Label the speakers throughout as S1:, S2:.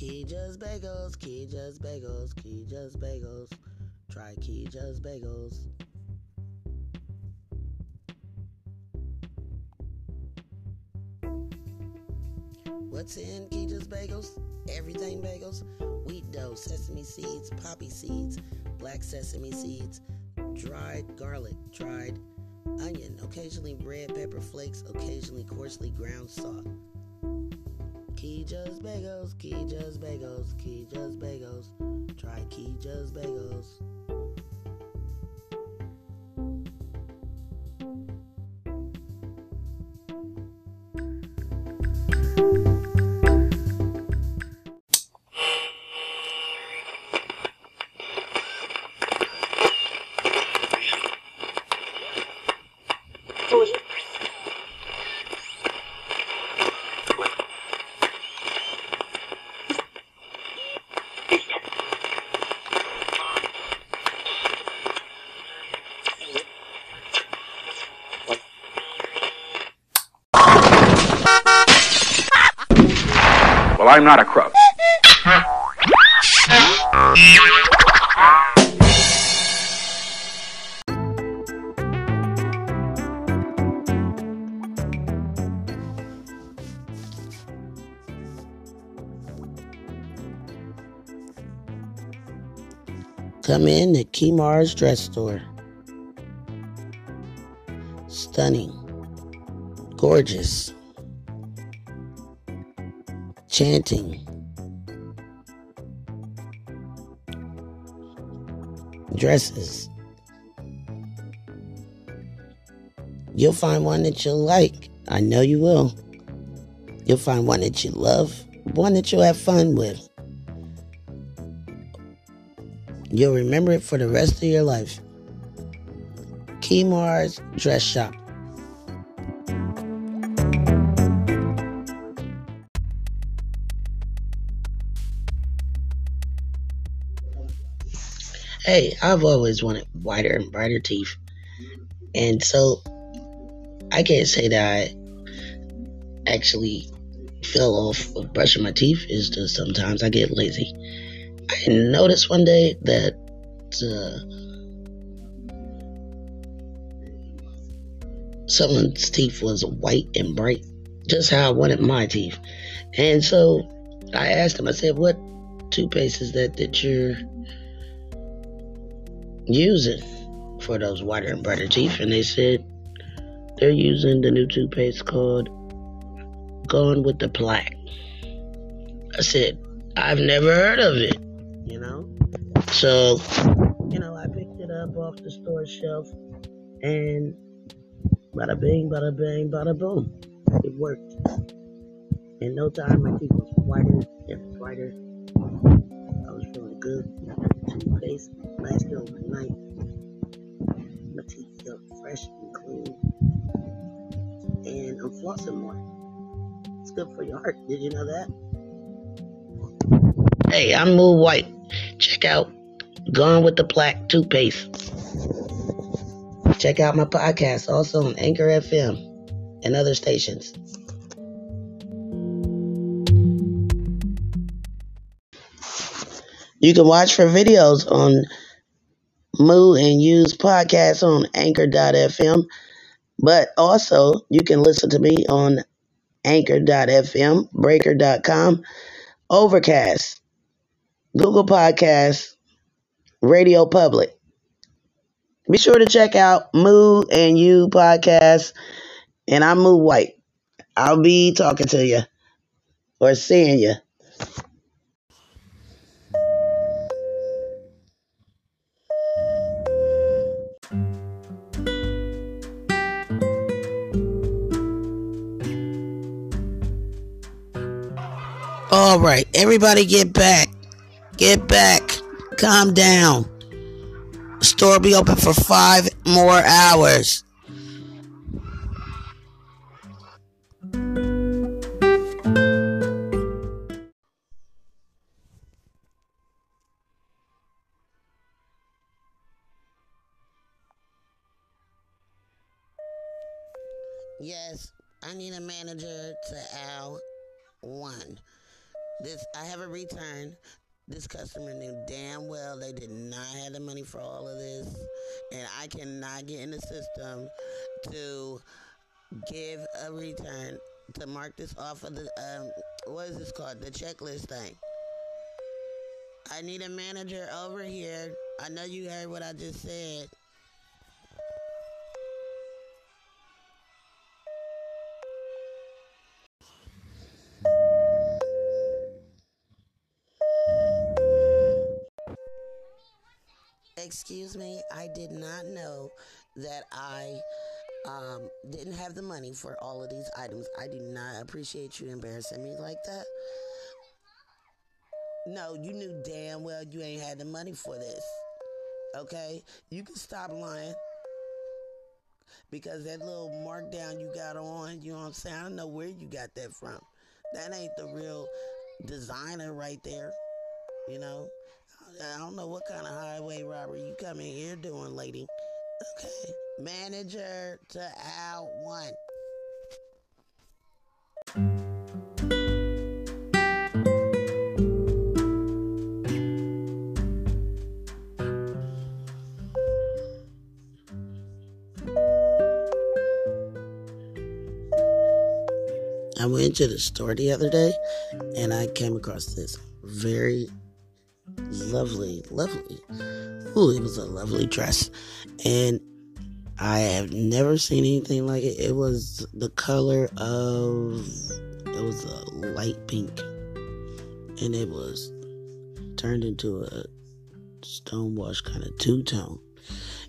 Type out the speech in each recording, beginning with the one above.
S1: Keeja's Bagels, Keeja's Bagels, Keeja's Bagels. Try Keeja's Bagels. What's in Keeja's Bagels? Everything bagels. Wheat dough, sesame seeds, poppy seeds, black sesame seeds, dried garlic, dried onion, occasionally red pepper flakes, occasionally coarsely ground salt. Keeja's Bagels, Keeja's Bagels, Bagels. Try Keeja's Bagels.
S2: Well, I'm not a crook.
S1: Come in to Keimar's dress store. Stunning. Gorgeous. Chanting. Dresses. You'll find one that you'll like. I know you will. You'll find one that you love, one that you'll have fun with. You'll remember it for the rest of your life. Keimar's Dress Shop. Hey, I've always wanted whiter and brighter teeth. And so I can't say that I actually fell off of brushing my teeth. It's just sometimes I get lazy. I noticed one day that uh, someone's teeth was white and bright, just how I wanted my teeth. And so I asked him, I said, What toothpaste is that that you're using for those whiter and brighter teeth? And they said they're using the new toothpaste called Gone with the Plaque. I said, I've never heard of it, you know? So, you know, I picked it up off the store shelf and bada bing, bada bang, bada boom. It worked. In no time, my teeth was whiter and brighter. I was feeling good. Toothpaste lasted overnight. My teeth felt fresh and clean. And I'm flossing more. It's good for your heart. Did you know that? Hey, I'm Moo White. Check out Gone with the Plaque toothpaste. Check out my podcast also on Anchor FM and other stations. You can watch for videos on Moo and Use podcast on Anchor.fm, but also you can listen to me on Anchor.fm, Breaker.com, Overcast, Google Podcasts, Radio Public. Be sure to check out Moo and You podcast, and I'm Moo White. I'll be talking to you or seeing you. All right, everybody get back. Get back. Calm down. Store be open for five more hours. Yes, I need a manager to Al one. This I have a return. This customer knew damn well they did not have the money for all of this, and I cannot get in the system to give a return to mark this off of the um, what is this called the checklist thing. I need a manager over here. I know you heard what I just said. Excuse me, I did not know that I um, didn't have the money for all of these items. I do not appreciate you embarrassing me like that. No, you knew damn well you ain't had the money for this. Okay? You can stop lying. Because that little markdown you got on, you know what I'm saying? I don't know where you got that from. That ain't the real designer right there. You know? I don't know what kind of highway robbery you come in here doing, lady. Okay. Manager to Al one. I went to the store the other day and I came across this very lovely, lovely. Ooh, it was a lovely dress. And I have never seen anything like it. It was the color of, it was a light pink. And it was turned into a stonewash kind of two tone.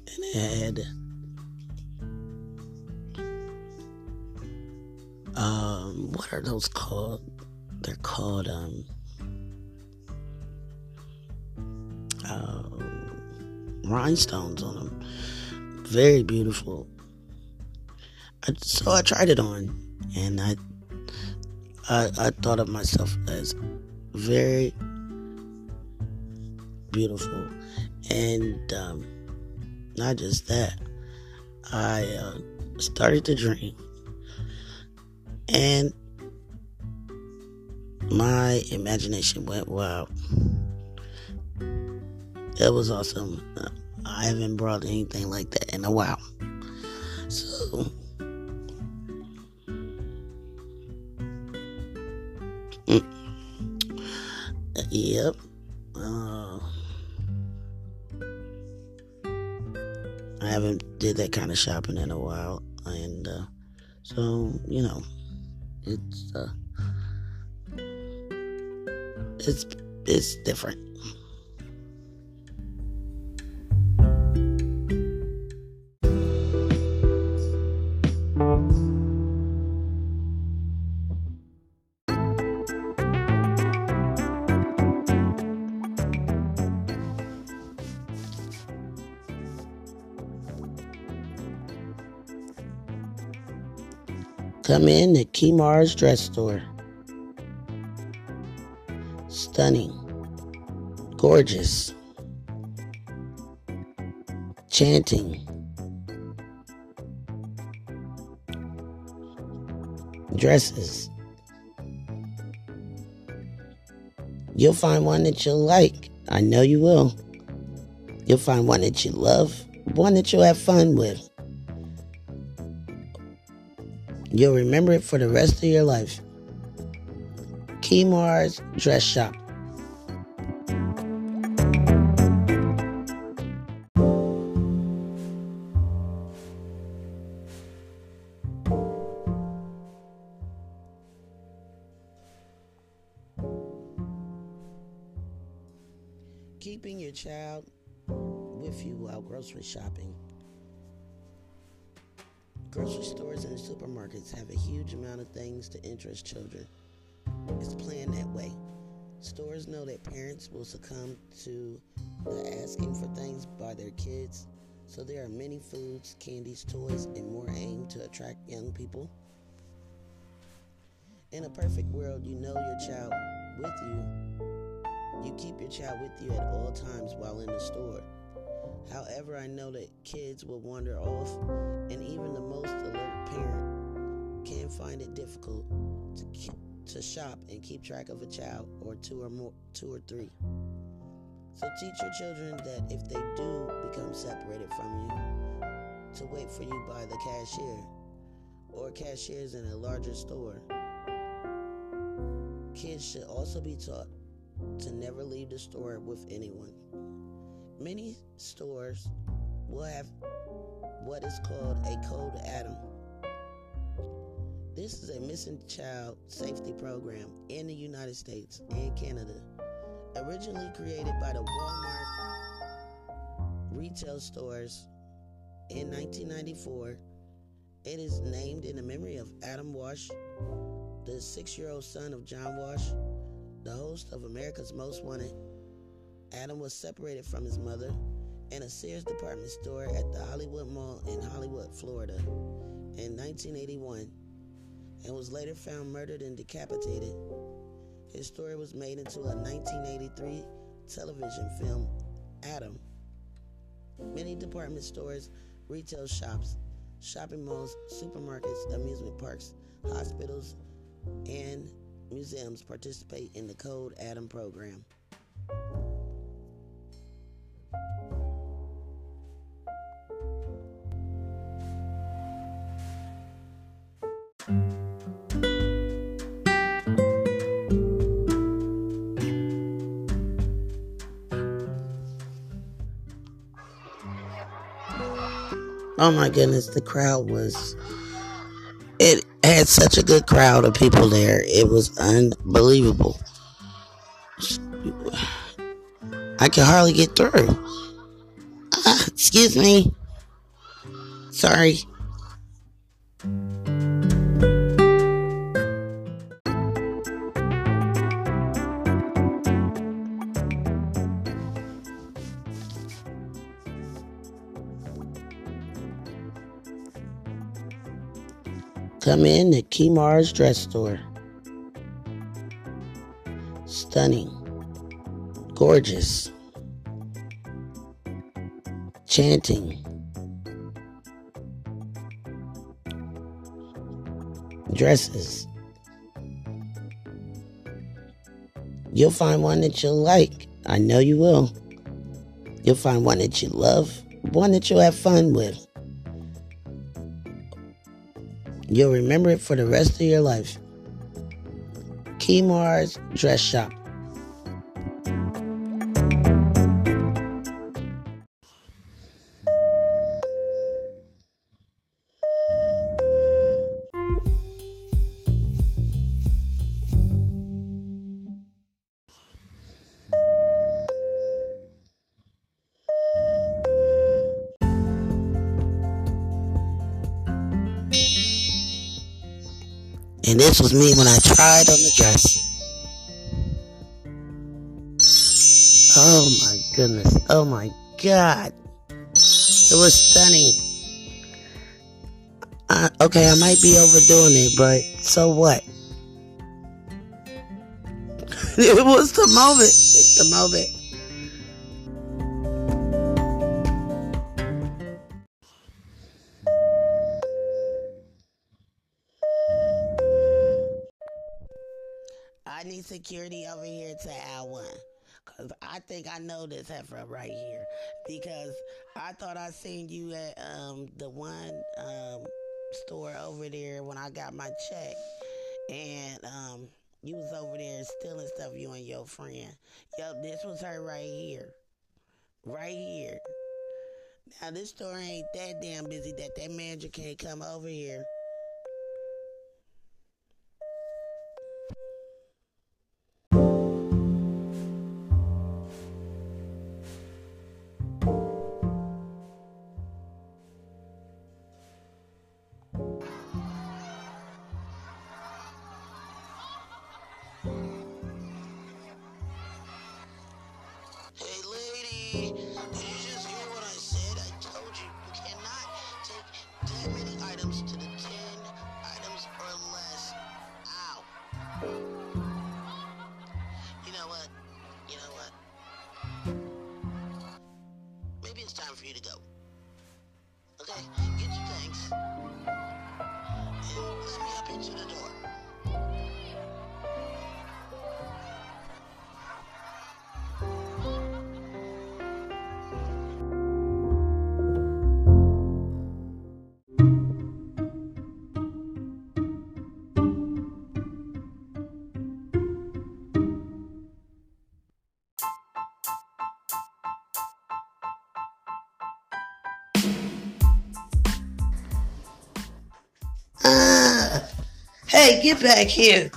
S1: And it had um, what are those called? They're called um, rhinestones on them. Very beautiful. I, so I tried it on, and I, I, I thought of myself as very beautiful, and um, not just that. I uh, started to dream and my imagination went wild. That was awesome. I haven't brought anything like that in a while. So, mm, yep. Uh, I haven't did that kind of shopping in a while, and uh, so you know it's uh, it's it's different. Come in at Keimar's dress store. Stunning. Gorgeous. Chanting. Dresses. You'll find one that you'll like. I know you will. You'll find one that you love, one that you'll have fun with. You'll remember it for the rest of your life. Keimar's Dress Shop. Keeping your child with you while grocery shopping. Grocery stores and supermarkets have a huge amount of things to interest children. It's planned that way. Stores know that parents will succumb to the asking for things by their kids, so there are many foods, candies, toys, and more aimed to attract young people. In a perfect world, you know your child with you. You keep your child with you at all times while in the store. However, I know that kids will wander off, and even the most alert parent can find it difficult to to shop and keep track of a child or two or more, two or three. So teach your children that if they do become separated from you, to wait for you by the cashier or cashiers in a larger store. Kids should also be taught to never leave the store with anyone. Many stores will have what is called a code Adam. This is a missing child safety program in the United States and Canada, originally created by the Walmart retail stores in 1994. It is named in the memory of Adam Walsh, the six year old son of John Walsh, the host of America's Most Wanted. Adam was separated from his mother in a Sears department store at the Hollywood Mall in Hollywood, Florida, in 1981, and was later found murdered and decapitated. His story was made into a 1983 television film, Adam. Many department stores, retail shops, shopping malls, supermarkets, amusement parks, hospitals, and museums participate in the Code Adam program. Oh my goodness, the crowd was. It had such a good crowd of people there. It was unbelievable. I could hardly get through. Uh, excuse me. Sorry. Come in at Keimar's dress store. Stunning. Gorgeous. Chanting. Dresses. You'll find one that you'll like. I know you will. You'll find one that you love, one that you'll have fun with. You'll remember it for the rest of your life. Keimar's Dress Shop. And this was me when I tried on the dress. Oh my goodness. Oh my God. It was stunning. Uh, okay, I might be overdoing it, but so what? it was the moment. It's the moment. Security over here to add one. Cause I think I know this heifer right here. Because I thought I seen you at um, the one um, store over there when I got my check. And um, you was over there stealing stuff, you and your friend. Yep, this was her right here. Right here. Now this store ain't that damn busy that that manager can't come over here. Things. And let me up Hey, get back here.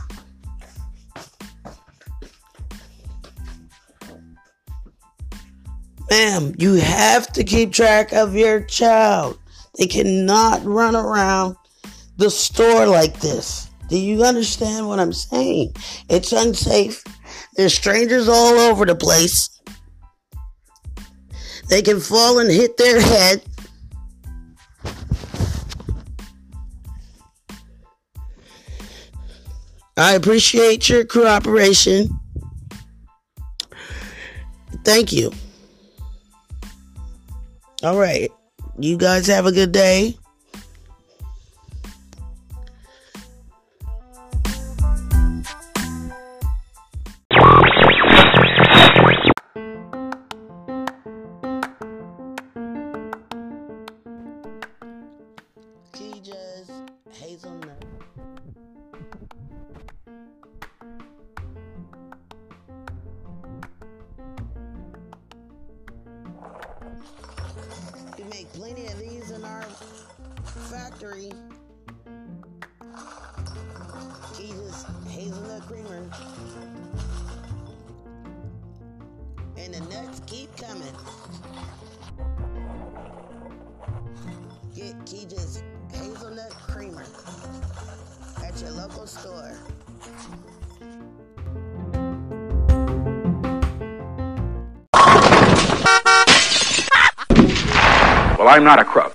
S1: Ma'am, you have to keep track of your child. They cannot run around the store like this. Do you understand what I'm saying? It's unsafe. There's strangers all over the place. They can fall and hit their head. I appreciate your cooperation. Thank you. All right. You guys have a good day. Make plenty of these in our factory. Jesus hazelnut creamer. And the nuts keep coming.
S2: Well, I'm not a crook.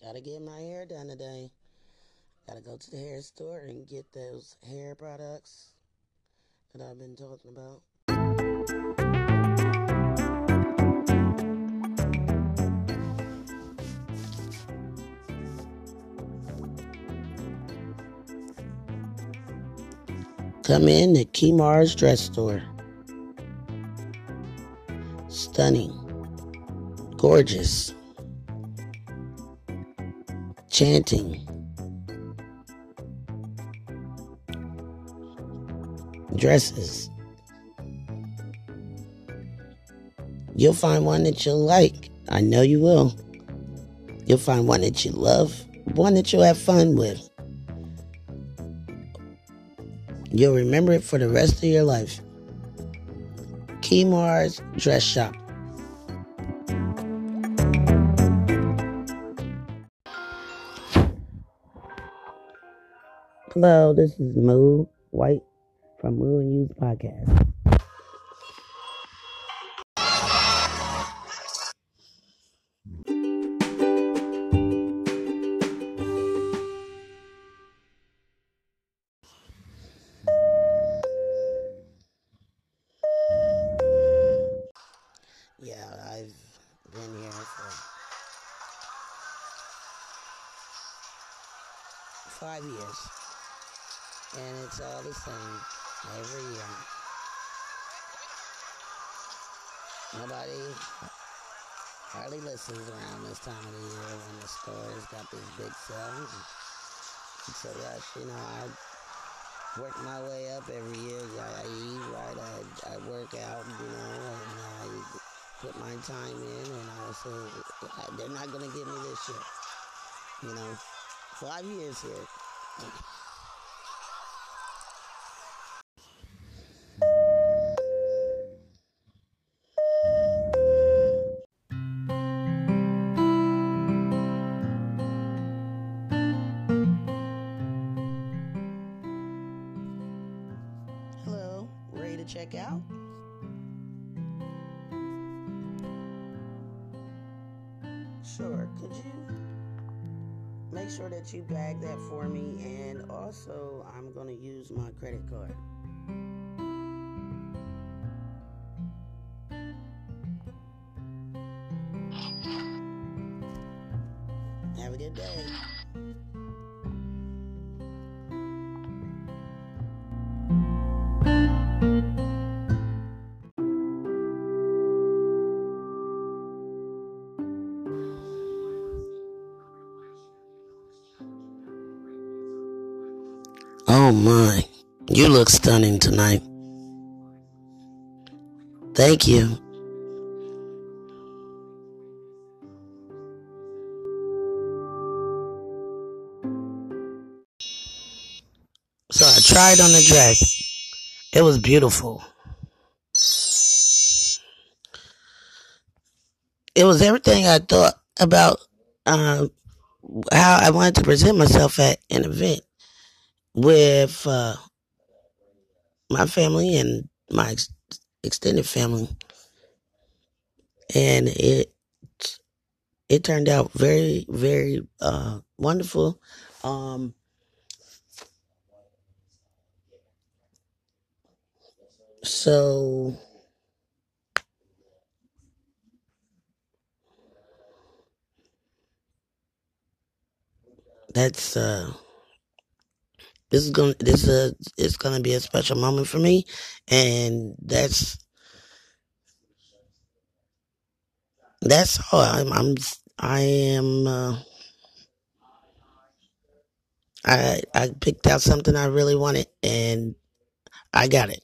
S1: Gotta get my hair done today. Gotta go to the hair store and get those hair products that I've been talking about. Come in to Keimar's dress store. Stunning. Gorgeous. Chanting. Dresses. You'll find one that you'll like. I know you will. You'll find one that you love, one that you'll have fun with. You'll remember it for the rest of your life. Keimar's Dress Shop. Hello, this is Moo White from Moo and Youth Podcast. The same every year. Nobody hardly listens around this time of the year when the stores got these big sales. It's a rush, you know. I work my way up every year. I, eat right, I, I work out, you know, and I put my time in, and I say they're not gonna give me this shit. You know, five years here. you bag that for me? And also, I'm going to use my credit card. Have a good day. Oh my, you look stunning tonight. Thank you. So I tried on the dress. It was beautiful. It was everything I thought about um, how I wanted to present myself at an event with uh, my family and my ex- extended family, and it it turned out very very uh, wonderful. Um, so that's uh this is gonna this is it's gonna be a special moment for me and that's that's all. I'm i'm i am uh, i i picked out something i really wanted and i got it